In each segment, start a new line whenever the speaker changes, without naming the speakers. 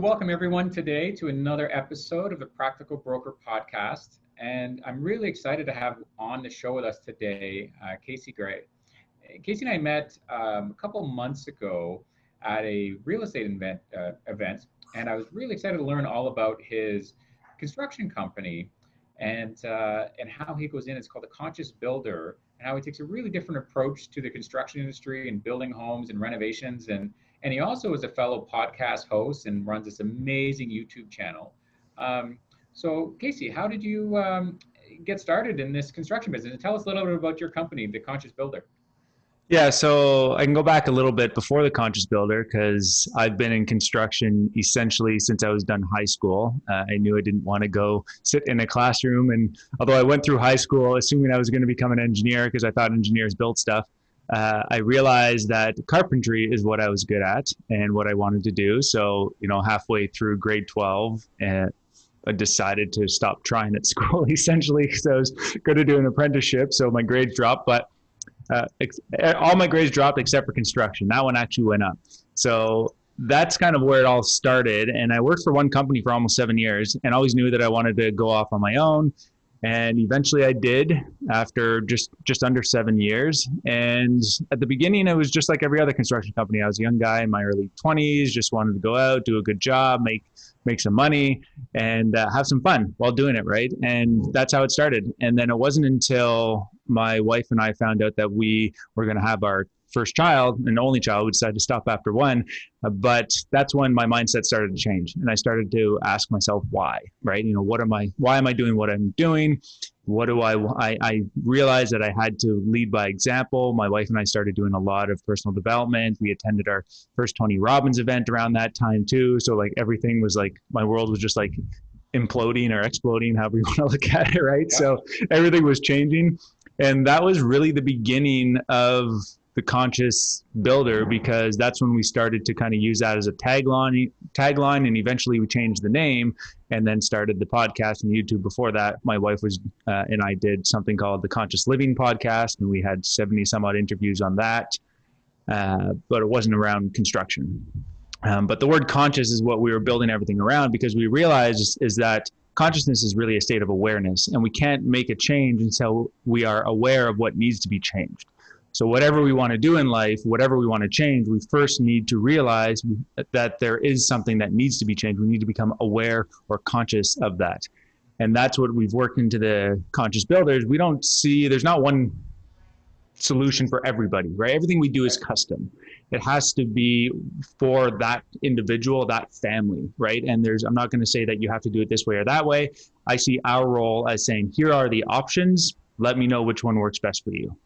welcome everyone today to another episode of the Practical Broker Podcast. And I'm really excited to have on the show with us today uh, Casey Grey. Casey and I met um, a couple months ago at a real estate event, uh, event, and I was really excited to learn all about his construction company and uh, and how he goes in. It's called the Conscious Builder, and how he takes a really different approach to the construction industry and building homes and renovations and and he also is a fellow podcast host and runs this amazing YouTube channel. Um, so, Casey, how did you um, get started in this construction business? And tell us a little bit about your company, The Conscious Builder.
Yeah, so I can go back a little bit before the Conscious Builder because I've been in construction essentially since I was done high school. Uh, I knew I didn't want to go sit in a classroom, and although I went through high school assuming I was going to become an engineer because I thought engineers built stuff, uh, I realized that carpentry is what I was good at and what I wanted to do. So, you know, halfway through grade 12, uh, I decided to stop trying at school essentially because I was going to do an apprenticeship. So my grades dropped, but uh, ex- all my grades dropped except for construction. That one actually went up. So that's kind of where it all started. And I worked for one company for almost seven years and always knew that I wanted to go off on my own and eventually I did after just just under seven years. And at the beginning, it was just like every other construction company. I was a young guy in my early 20s, just wanted to go out, do a good job, make make some money, and uh, have some fun while doing it. Right, and that's how it started. And then it wasn't until my wife and I found out that we were going to have our first child and only child. We decided to stop after one, uh, but that's when my mindset started to change, and I started to ask myself why. Right? You know, what am I? Why am I doing what I'm doing? What do I, I? I realized that I had to lead by example. My wife and I started doing a lot of personal development. We attended our first Tony Robbins event around that time too. So like everything was like my world was just like imploding or exploding, however you want to look at it, right? Yeah. So everything was changing. And that was really the beginning of the conscious builder because that's when we started to kind of use that as a tagline tagline and eventually we changed the name and then started the podcast and youtube. Before that my wife was uh, and i did something called the conscious living podcast and we had 70 some odd interviews on that. Uh, but it wasn't around construction. Um, but the word conscious is what we were building everything around because we realized is, is that consciousness is really a state of awareness and we can't make a change until we are aware of what needs to be changed so, whatever we want to do in life, whatever we want to change, we first need to realize that there is something that needs to be changed. We need to become aware or conscious of that. And that's what we've worked into the conscious builders. We don't see, there's not one solution for everybody, right? Everything we do is custom. It has to be for that individual, that family, right? And there's, I'm not going to say that you have to do it this way or that way. I see our role as saying, here are the options. Let me know which one works best for you.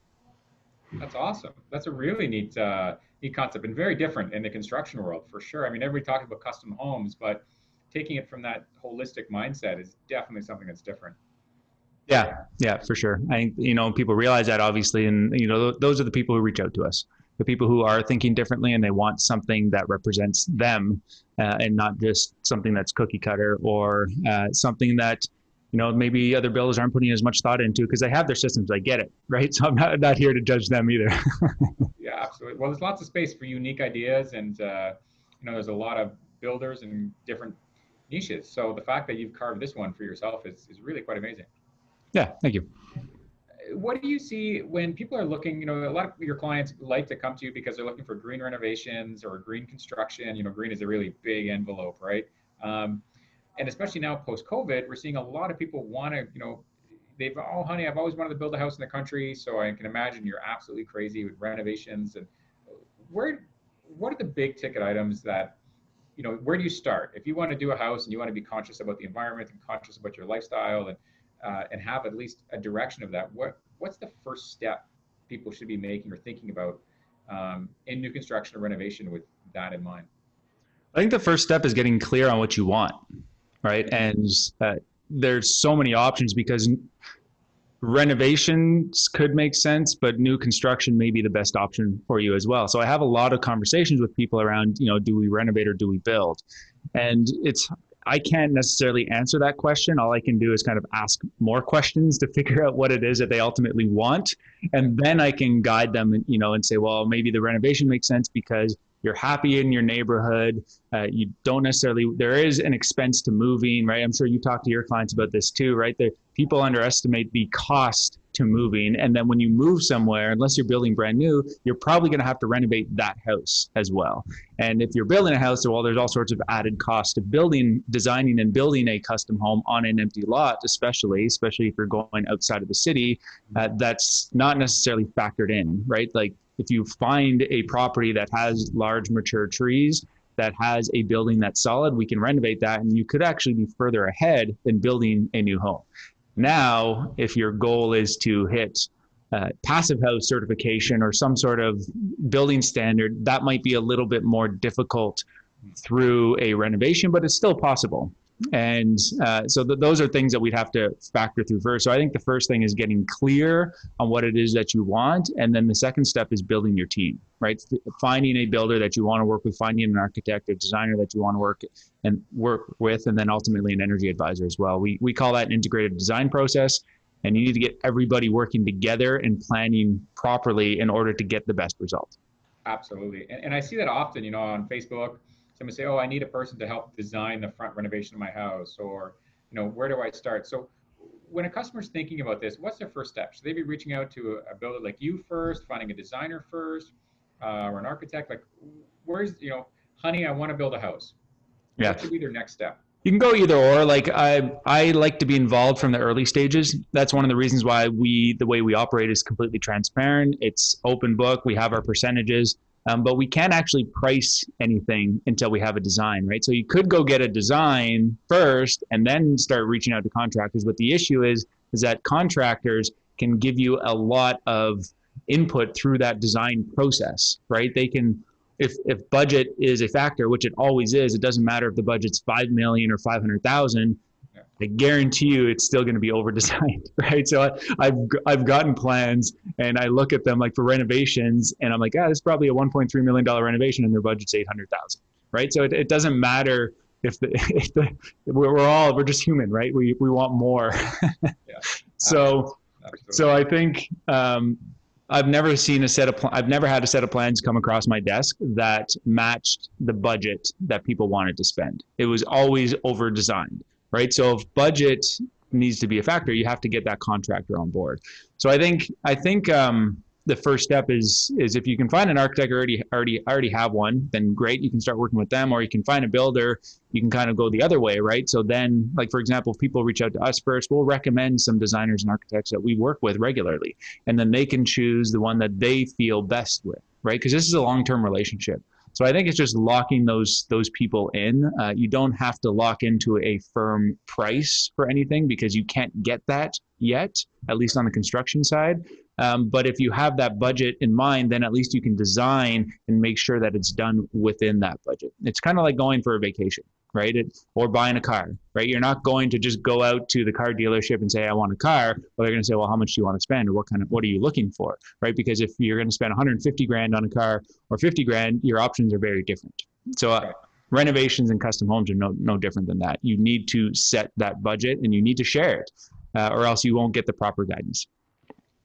That's awesome. That's a really neat uh, neat concept and very different in the construction world for sure. I mean, everybody talks about custom homes, but taking it from that holistic mindset is definitely something that's different.
Yeah, yeah, for sure. I think you know people realize that obviously, and you know those are the people who reach out to us, the people who are thinking differently and they want something that represents them, uh, and not just something that's cookie cutter or uh, something that you know, maybe other builders aren't putting as much thought into because they have their systems. I get it, right? So I'm not, not here to judge them either.
yeah, absolutely. Well, there's lots of space for unique ideas, and uh, you know, there's a lot of builders and different niches. So the fact that you've carved this one for yourself is is really quite amazing.
Yeah, thank you.
What do you see when people are looking? You know, a lot of your clients like to come to you because they're looking for green renovations or green construction. You know, green is a really big envelope, right? Um, and especially now post COVID, we're seeing a lot of people want to, you know, they've oh honey, I've always wanted to build a house in the country, so I can imagine you're absolutely crazy with renovations. And where what are the big ticket items that you know where do you start? If you want to do a house and you want to be conscious about the environment and conscious about your lifestyle and uh, and have at least a direction of that what what's the first step people should be making or thinking about um, in new construction or renovation with that in mind?
I think the first step is getting clear on what you want right? And uh, there's so many options because renovations could make sense, but new construction may be the best option for you as well. So I have a lot of conversations with people around, you know, do we renovate or do we build? And it's I can't necessarily answer that question. All I can do is kind of ask more questions to figure out what it is that they ultimately want, and then I can guide them, you know, and say, well, maybe the renovation makes sense because you're happy in your neighborhood. Uh, you don't necessarily, there is an expense to moving, right? I'm sure you talk to your clients about this too, right? The people underestimate the cost to moving. And then when you move somewhere, unless you're building brand new, you're probably going to have to renovate that house as well. And if you're building a house, well, there's all sorts of added cost of building, designing and building a custom home on an empty lot, especially, especially if you're going outside of the city, uh, that's not necessarily factored in, right? Like if you find a property that has large mature trees, that has a building that's solid, we can renovate that and you could actually be further ahead than building a new home. Now, if your goal is to hit uh, passive house certification or some sort of building standard, that might be a little bit more difficult through a renovation, but it's still possible. And uh, so th- those are things that we'd have to factor through first. So I think the first thing is getting clear on what it is that you want. And then the second step is building your team, right? Finding a builder that you want to work with, finding an architect or designer that you want to work and work with, and then ultimately an energy advisor as well. We, we call that an integrated design process. And you need to get everybody working together and planning properly in order to get the best result.
Absolutely. And, and I see that often, you know, on Facebook someone say, oh, I need a person to help design the front renovation of my house, or you know, where do I start? So when a customer's thinking about this, what's their first step? Should they be reaching out to a, builder like you first, finding a designer first, uh, or an architect? Like, where's you know, honey, I want to build a house. Yeah. What should be their next step?
You can go either or. Like I, I like to be involved from the early stages. That's one of the reasons why we, the way we operate, is completely transparent. It's open book. We have our percentages. Um, but we can't actually price anything until we have a design, right? So you could go get a design first and then start reaching out to contractors. But the issue is, is that contractors can give you a lot of input through that design process, right? They can, if, if budget is a factor, which it always is, it doesn't matter if the budget's 5 million or 500,000, I guarantee you it's still going to be over designed, right? So I, have I've gotten plans and I look at them like for renovations and I'm like, ah, this is probably a 1.3 million dollar renovation and their budget's 800,000, right? So it, it doesn't matter if the, if the we're, we're all we're just human, right? We we want more. yeah, so absolutely. so I think um, I've never seen a set of pl- I've never had a set of plans come across my desk that matched the budget that people wanted to spend. It was always over designed right? So if budget needs to be a factor, you have to get that contractor on board. So I think I think um, the first step is is if you can find an architect already already already have one, then great, you can start working with them, or you can find a builder. You can kind of go the other way, right? So then, like for example, if people reach out to us first, we'll recommend some designers and architects that we work with regularly, and then they can choose the one that they feel best with, right? Because this is a long term relationship. So I think it's just locking those those people in. Uh, you don't have to lock into a firm price for anything because you can't get that yet, at least on the construction side. Um, but if you have that budget in mind, then at least you can design and make sure that it's done within that budget. It's kind of like going for a vacation right? It, or buying a car, right? You're not going to just go out to the car dealership and say, I want a car. Well, they're going to say, well, how much do you want to spend? Or what kind of, what are you looking for, right? Because if you're going to spend 150 grand on a car or 50 grand, your options are very different. So uh, renovations and custom homes are no, no different than that. You need to set that budget and you need to share it uh, or else you won't get the proper guidance.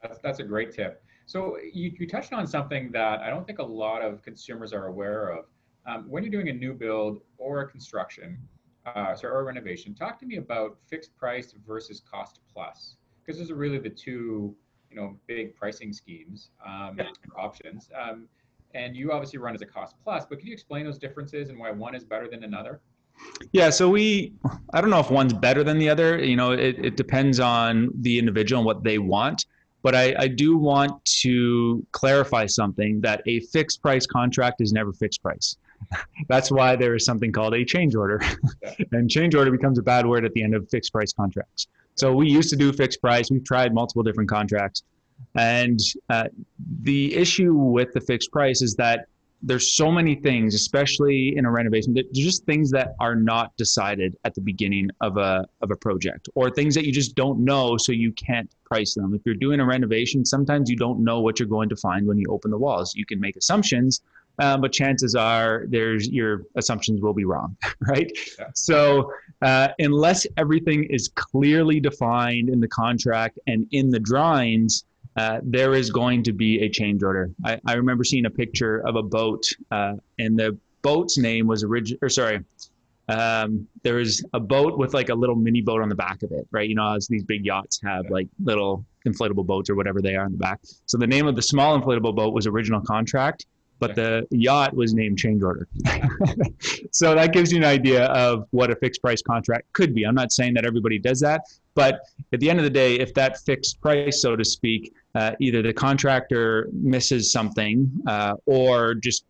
That's, that's a great tip. So you, you touched on something that I don't think a lot of consumers are aware of um, when you're doing a new build or a construction, uh, sorry, or a renovation, talk to me about fixed price versus cost plus, because those are really the two, you know, big pricing schemes um, yeah. options. Um, and you obviously run as a cost plus, but can you explain those differences and why one is better than another?
Yeah, so we, I don't know if one's better than the other. You know, it, it depends on the individual and what they want. But I, I do want to clarify something that a fixed price contract is never fixed price. That's why there is something called a change order. and change order becomes a bad word at the end of fixed price contracts. So we used to do fixed price. We've tried multiple different contracts. And uh, the issue with the fixed price is that there's so many things, especially in a renovation, there's just things that are not decided at the beginning of a, of a project or things that you just don't know, so you can't price them. If you're doing a renovation, sometimes you don't know what you're going to find when you open the walls. You can make assumptions, um, but chances are there's your assumptions will be wrong, right? Yeah. So uh, unless everything is clearly defined in the contract and in the drawings, uh, there is going to be a change order. I, I remember seeing a picture of a boat, uh, and the boat's name was original, or sorry, um, there was a boat with like a little mini boat on the back of it, right? You know, as these big yachts have like little inflatable boats or whatever they are on the back. So the name of the small inflatable boat was original contract, but the yacht was named change order. so that gives you an idea of what a fixed price contract could be. I'm not saying that everybody does that, but at the end of the day, if that fixed price, so to speak, uh, either the contractor misses something uh, or just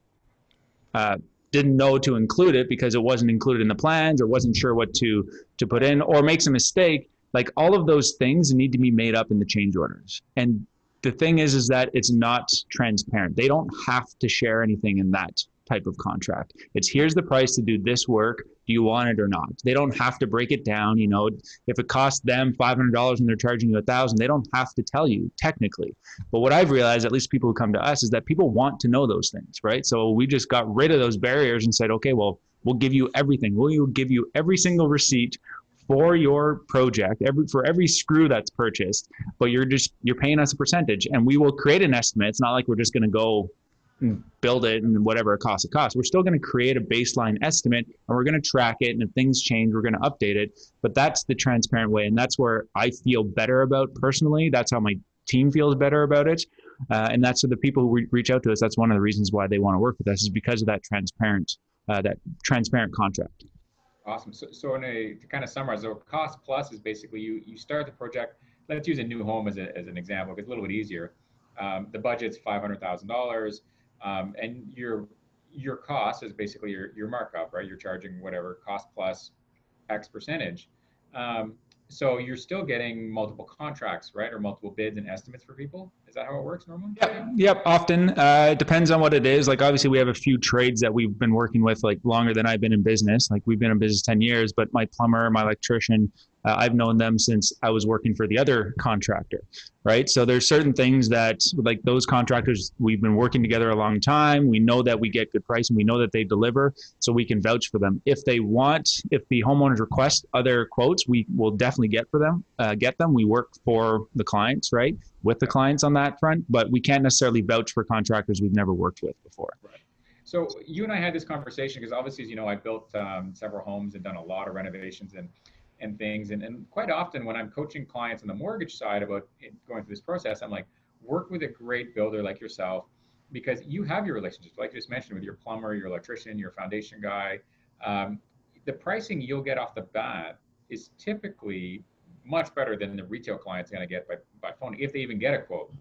uh, didn't know to include it because it wasn't included in the plans or wasn't sure what to to put in or makes a mistake like all of those things need to be made up in the change orders and the thing is is that it's not transparent. They don't have to share anything in that type of contract. It's here's the price to do this work. Do you want it or not? They don't have to break it down you know. If it costs them $500 and they're charging you a thousand they don't have to tell you technically. But what i've realized at least people who come to us is that people want to know those things right? So we just got rid of those barriers and said okay well we'll give you everything. We'll give you every single receipt for your project every for every screw that's purchased but you're just you're paying us a percentage and we will create an estimate. It's not like we're just going to go build it and whatever it costs it costs. We're still going to create a baseline estimate and we're going to track it and if things change we're going to update it. But that's the transparent way and that's where i feel better about personally. That's how my team feels better about it. Uh, and that's for the people who re- reach out to us that's one of the reasons why they want to work with us is because of that transparent uh, that transparent contract
Awesome. So, so in a to kind of summarize, so cost plus is basically you you start the project. Let's use a new home as, a, as an example. Because it's a little bit easier. Um, the budget's five hundred thousand um, dollars, and your your cost is basically your your markup, right? You're charging whatever cost plus X percentage. Um, so you're still getting multiple contracts, right, or multiple bids and estimates for people. Is that how it works normally?
Yep. Yep. Often uh, it depends on what it is. Like obviously we have a few trades that we've been working with like longer than I've been in business. Like we've been in business ten years, but my plumber, my electrician, uh, I've known them since I was working for the other contractor, right? So there's certain things that, like those contractors, we've been working together a long time. We know that we get good price and we know that they deliver, so we can vouch for them. If they want, if the homeowners request other quotes, we will definitely get for them, uh, get them. We work for the clients, right, with the clients on that front, but we can't necessarily vouch for contractors we've never worked with before.
Right. So you and I had this conversation because obviously, as you know, I built um, several homes and done a lot of renovations and and things. And, and quite often when I'm coaching clients on the mortgage side about going through this process, I'm like, work with a great builder like yourself because you have your relationships, like you just mentioned, with your plumber, your electrician, your foundation guy. Um, the pricing you'll get off the bat is typically much better than the retail client's going to get by, by phone, if they even get a quote.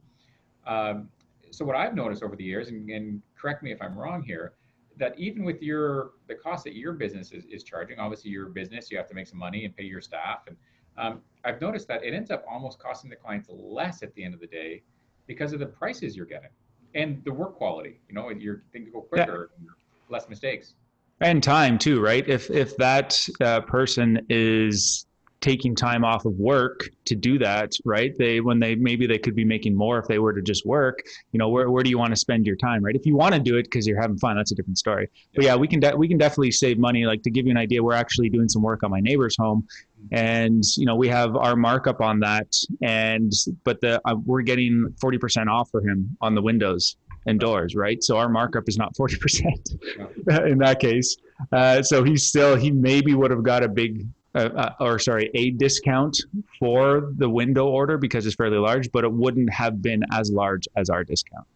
Um, so what I've noticed over the years, and, and correct me if I'm wrong here, that even with your the cost that your business is, is charging, obviously your business, you have to make some money and pay your staff. And um, I've noticed that it ends up almost costing the clients less at the end of the day because of the prices you're getting and the work quality. You know, you're things go quicker, yeah. less mistakes.
And time too, right? If if that uh, person is taking time off of work to do that right? They when they maybe they could be making more if they were to just work you know where, where do you want to spend your time right? If you want to do it because you're having fun that's a different story. But yeah we can de- we can definitely save money like to give you an idea we're actually doing some work on my neighbor's home and you know we have our markup on that and but the uh, we're getting 40% off for him on the windows and doors right? So our markup is not 40% in that case. Uh, so he's still he maybe would have got a big uh, uh, or sorry, a discount for the window order because it's fairly large, but it wouldn't have been as large as our discount.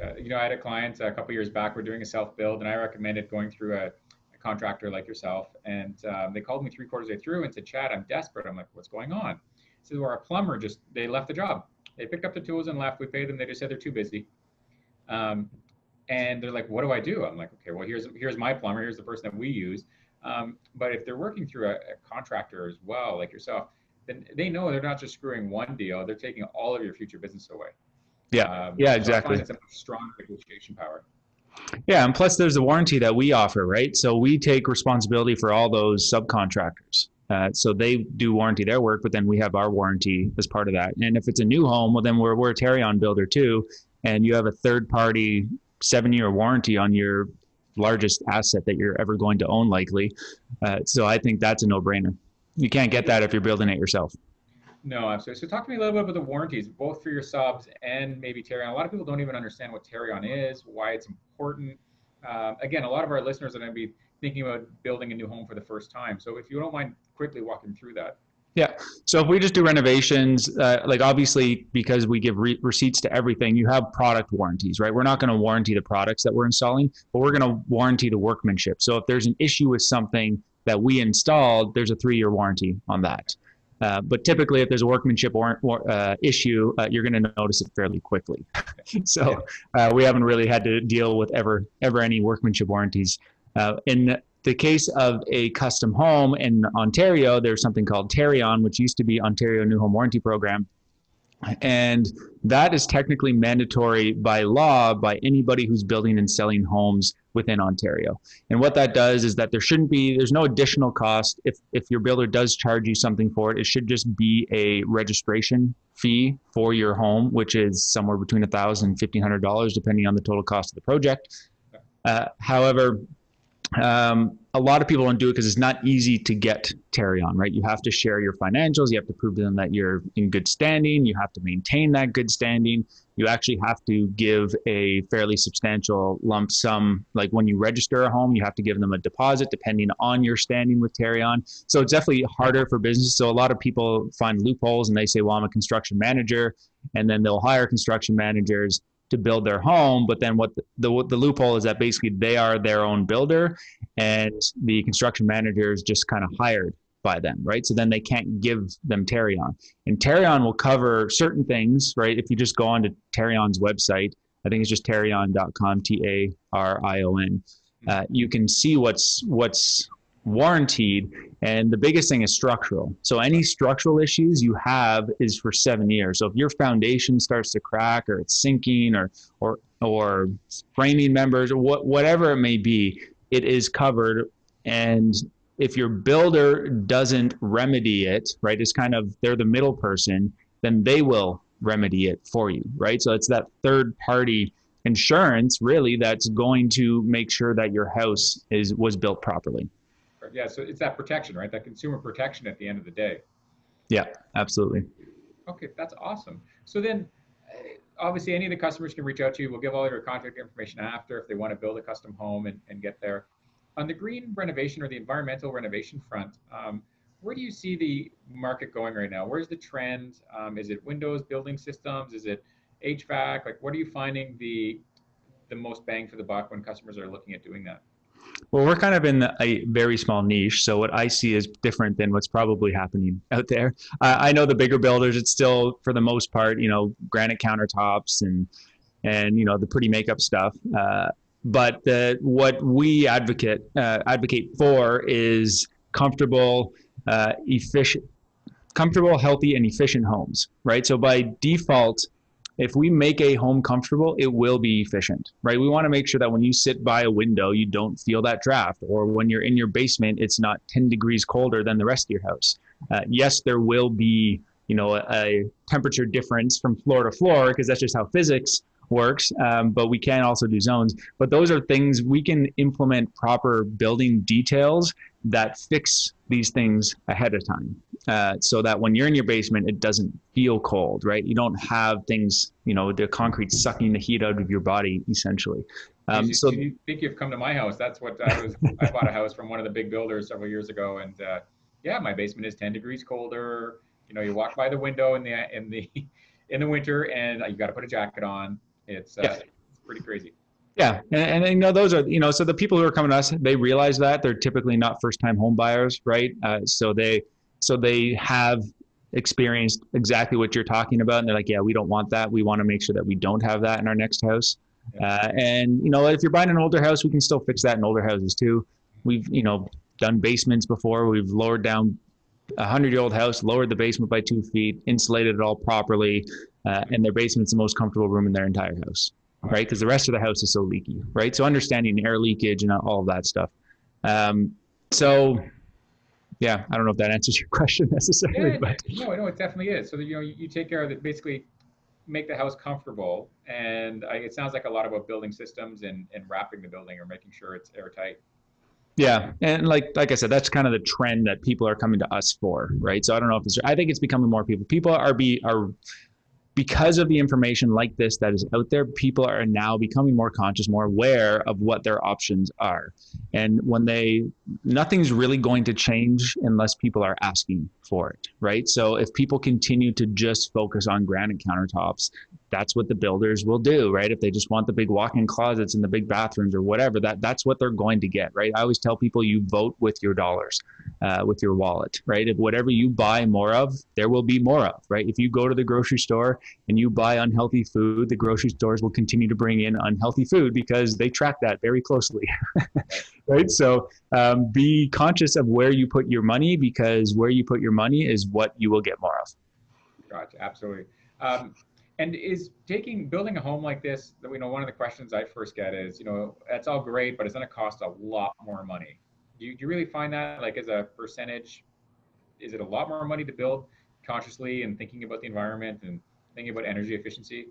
Uh, you know, I had a client a couple years back. We're doing a self build, and I recommended going through a, a contractor like yourself. And um, they called me three quarters way through and said, "Chad, I'm desperate." I'm like, "What's going on?" Is where our plumber just they left the job. They picked up the tools and left. We paid them. They just said they're too busy. Um, and they're like, "What do I do?" I'm like, "Okay, well here's here's my plumber. Here's the person that we use." Um, but if they're working through a, a, contractor as well, like yourself, then they know they're not just screwing one deal; they're taking all of your future business away.
Yeah, um, yeah, exactly.
it's a strong negotiation power.
Yeah, and plus there's a warranty that we offer, right? So we take responsibility for all those subcontractors. Uh, so they do warranty their work, but then we have our warranty as part of that. And if it's a new home, well, then we're we're a Tarion builder too, and you have a third party seven year warranty on your largest asset that you're ever going to own, likely. Uh, so I think that's a no brainer. You can't get that if you're building it yourself.
No, absolutely. So talk to me a little bit about the warranties, both for your subs and maybe Tarion. A lot of people don't even understand what Tarion is, why it's important. Um, again, a lot of our listeners are going to be thinking about building a new home for the first time. So if you don't mind quickly walking through that.
Yeah. So if we just do renovations, uh, like obviously because we give re- receipts to everything, you have product warranties, right? We're not going to warranty the products that we're installing, but we're going to warranty the workmanship. So if there's an issue with something that we installed, there's a three-year warranty on that. Uh, but typically, if there's a workmanship or, or uh, issue, uh, you're going to notice it fairly quickly. so uh, we haven't really had to deal with ever ever any workmanship warranties. Uh, in the case of a custom home in Ontario, there's something called Tarion, which used to be Ontario New Home Warranty Program, and that is technically mandatory by law by anybody who's building and selling homes within Ontario. And what that does is that there shouldn't be, there's no additional cost. If, if your builder does charge you something for it, it should just be a registration fee for your home, which is somewhere between $1,000 and $1,500, depending on the total cost of the project. Uh, however, um, a lot of people don't do it because it's not easy to get Tarion, right? You have to share your financials. You have to prove to them that you're in good standing. You have to maintain that good standing. You actually have to give a fairly substantial lump sum. Like when you register a home, you have to give them a deposit depending on your standing with Tarion. So it's definitely harder for business. So a lot of people find loopholes and they say, well, I'm a construction manager. And then they'll hire construction managers to build their home. But then what the, the, the loophole is that basically they are their own builder and the construction manager is just kind of hired by them, right? So then they can't give them Tarion. And Tarion will cover certain things, right? If you just go on to Tarion's website, I think it's just tarion.com, T A R I O N. Uh, you can see what's what's warranted and the biggest thing is structural. So any structural issues you have is for seven years. So if your foundation starts to crack or it's sinking or or or framing members or what, whatever it may be it is covered. And if your builder doesn't remedy it right it's kind of they're the middle person then they will remedy it for you right? So it's that third party insurance really that's going to make sure that your house is was built properly
yeah, so it's that protection, right? That consumer protection at the end of the day.
Yeah, absolutely.
Okay, that's awesome. So then, uh, obviously, any of the customers can reach out to you. We'll give all your contact information after if they want to build a custom home and, and get there. On the green renovation or the environmental renovation front, um, where do you see the market going right now? Where's the trend? Um, is it windows, building systems? Is it HVAC? Like, what are you finding the the most bang for the buck when customers are looking at doing that?
Well, we're kind of in a very small niche, so what I see is different than what's probably happening out there. I know the bigger builders; it's still, for the most part, you know, granite countertops and and you know the pretty makeup stuff. Uh, but the, what we advocate uh, advocate for is comfortable, uh, efficient, comfortable, healthy, and efficient homes. Right. So by default, if we make a home comfortable, it will be efficient, right? We want to make sure that when you sit by a window, you don't feel that draft, or when you're in your basement, it's not 10 degrees colder than the rest of your house. Uh, yes, there will be, you know, a, a temperature difference from floor to floor because that's just how physics works, um, but we can also do zones. But those are things we can implement proper building details that fix these things ahead of time uh, so that when you're in your basement, it doesn't feel cold, right? You don't have things, you know, the concrete sucking the heat out of your body, essentially.
Um, you, so, you think you've come to my house? That's what I was. I bought a house from one of the big builders several years ago, and uh, yeah, my basement is 10 degrees colder. You know, you walk by the window in the in the in the winter, and you got to put a jacket on. It's, uh, yeah. it's pretty crazy.
Yeah, and, and, you know those are you know so the people who are coming to us they realize that they're typically not first time home buyers, right? Uh, so they so they have experienced exactly what you're talking about, and they're like, yeah, we don't want that. We want to make sure that we don't have that in our next house. Uh, and you know, if you're buying an older house, we can still fix that in older houses too. We've you know done basements before. We've lowered down a hundred year old house, lowered the basement by two feet, insulated it all properly, uh, and their basement's the most comfortable room in their entire house right? Because the rest of the house is so leaky, right? So understanding air leakage and all of that stuff. Um, so, yeah, I don't know if that answers your question necessarily,
yeah,
but
no, no, it definitely is. So you know, you, you take care of it, basically make the house comfortable, and I, it sounds like a lot about building systems and and wrapping the building or making sure it's airtight.
Yeah, and like like I said, that's kind of the trend that people are coming to us for, right? So I don't know if it's. I think it's becoming more people. People are be are because of the information like this that is out there, people are now becoming more conscious, more aware of what their options are. And when they, nothing's really going to change unless people are asking for it, right? So if people continue to just focus on granite countertops, that's what the builders will do, right? If they just want the big walk-in closets and the big bathrooms or whatever, that that's what they're going to get, right? I always tell people you vote with your dollars, uh, with your wallet, right? If whatever you buy more of, there will be more of, right? If you go to the grocery store and you buy unhealthy food, the grocery stores will continue to bring in unhealthy food because they track that very closely, right? So um, be conscious of where you put your money because where you put your money is what you will get more of.
Gotcha, absolutely. Um, and is taking building a home like this you know one of the questions i first get is you know that's all great but it's going to cost a lot more money do you, do you really find that like as a percentage is it a lot more money to build consciously and thinking about the environment and thinking about energy efficiency?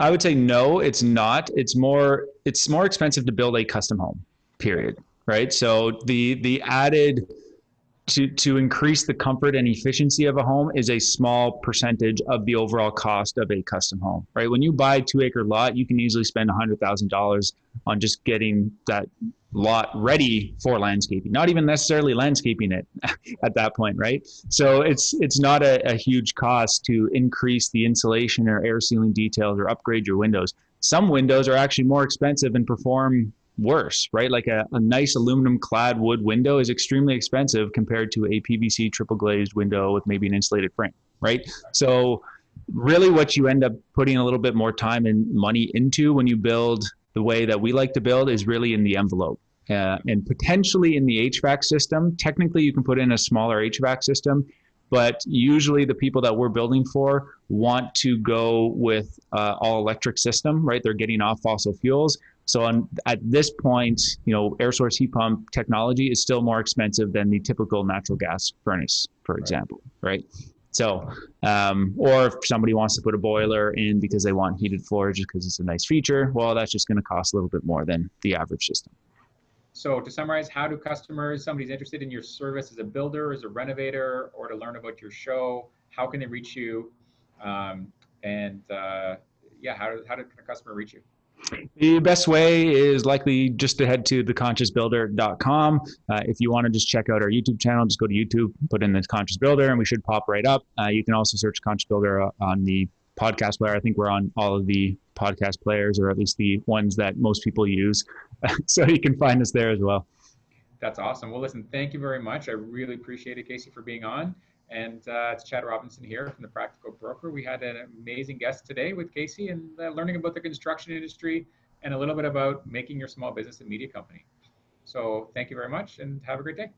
I would say no it's not. It's more it's more expensive to build a custom home period right? So the the added to, to increase the comfort and efficiency of a home is a small percentage of the overall cost of a custom home, right? When you buy a two acre lot, you can easily spend $100,000 on just getting that lot ready for landscaping, not even necessarily landscaping it at that point, right? So it's, it's not a, a huge cost to increase the insulation or air sealing details or upgrade your windows. Some windows are actually more expensive and perform worse, right? Like a, a nice aluminum clad wood window is extremely expensive compared to a PVC triple glazed window with maybe an insulated frame, right? So really what you end up putting a little bit more time and money into when you build the way that we like to build is really in the envelope. Uh, and potentially in the HVAC system. Technically, you can put in a smaller HVAC system, but usually the people that we're building for want to go with uh, all electric system, right? They're getting off fossil fuels. So on, at this point, you know, air source heat pump technology is still more expensive than the typical natural gas furnace, for example, right? So, um, or if somebody wants to put a boiler in because they want heated floors just because it's a nice feature, well, that's just going to cost a little bit more than the average system.
So to summarize, how do customers, somebody's interested in your service as a builder, as a renovator, or to learn about your show, how can they reach you? Um, and uh, yeah, how, how can a customer reach you?
The best way is likely just to head to theconsciousbuilder.com. Uh, if you want to just check out our YouTube channel, just go to YouTube, put in the Conscious Builder, and we should pop right up. Uh, you can also search Conscious Builder uh, on the podcast player. I think we're on all of the podcast players, or at least the ones that most people use. so you can find us there as well.
That's awesome. Well, listen, thank you very much. I really appreciate it, Casey, for being on. And uh, it's Chad Robinson here from the Practical Broker. We had an amazing guest today with Casey and uh, learning about the construction industry and a little bit about making your small business a media company. So thank you very much and have a great day.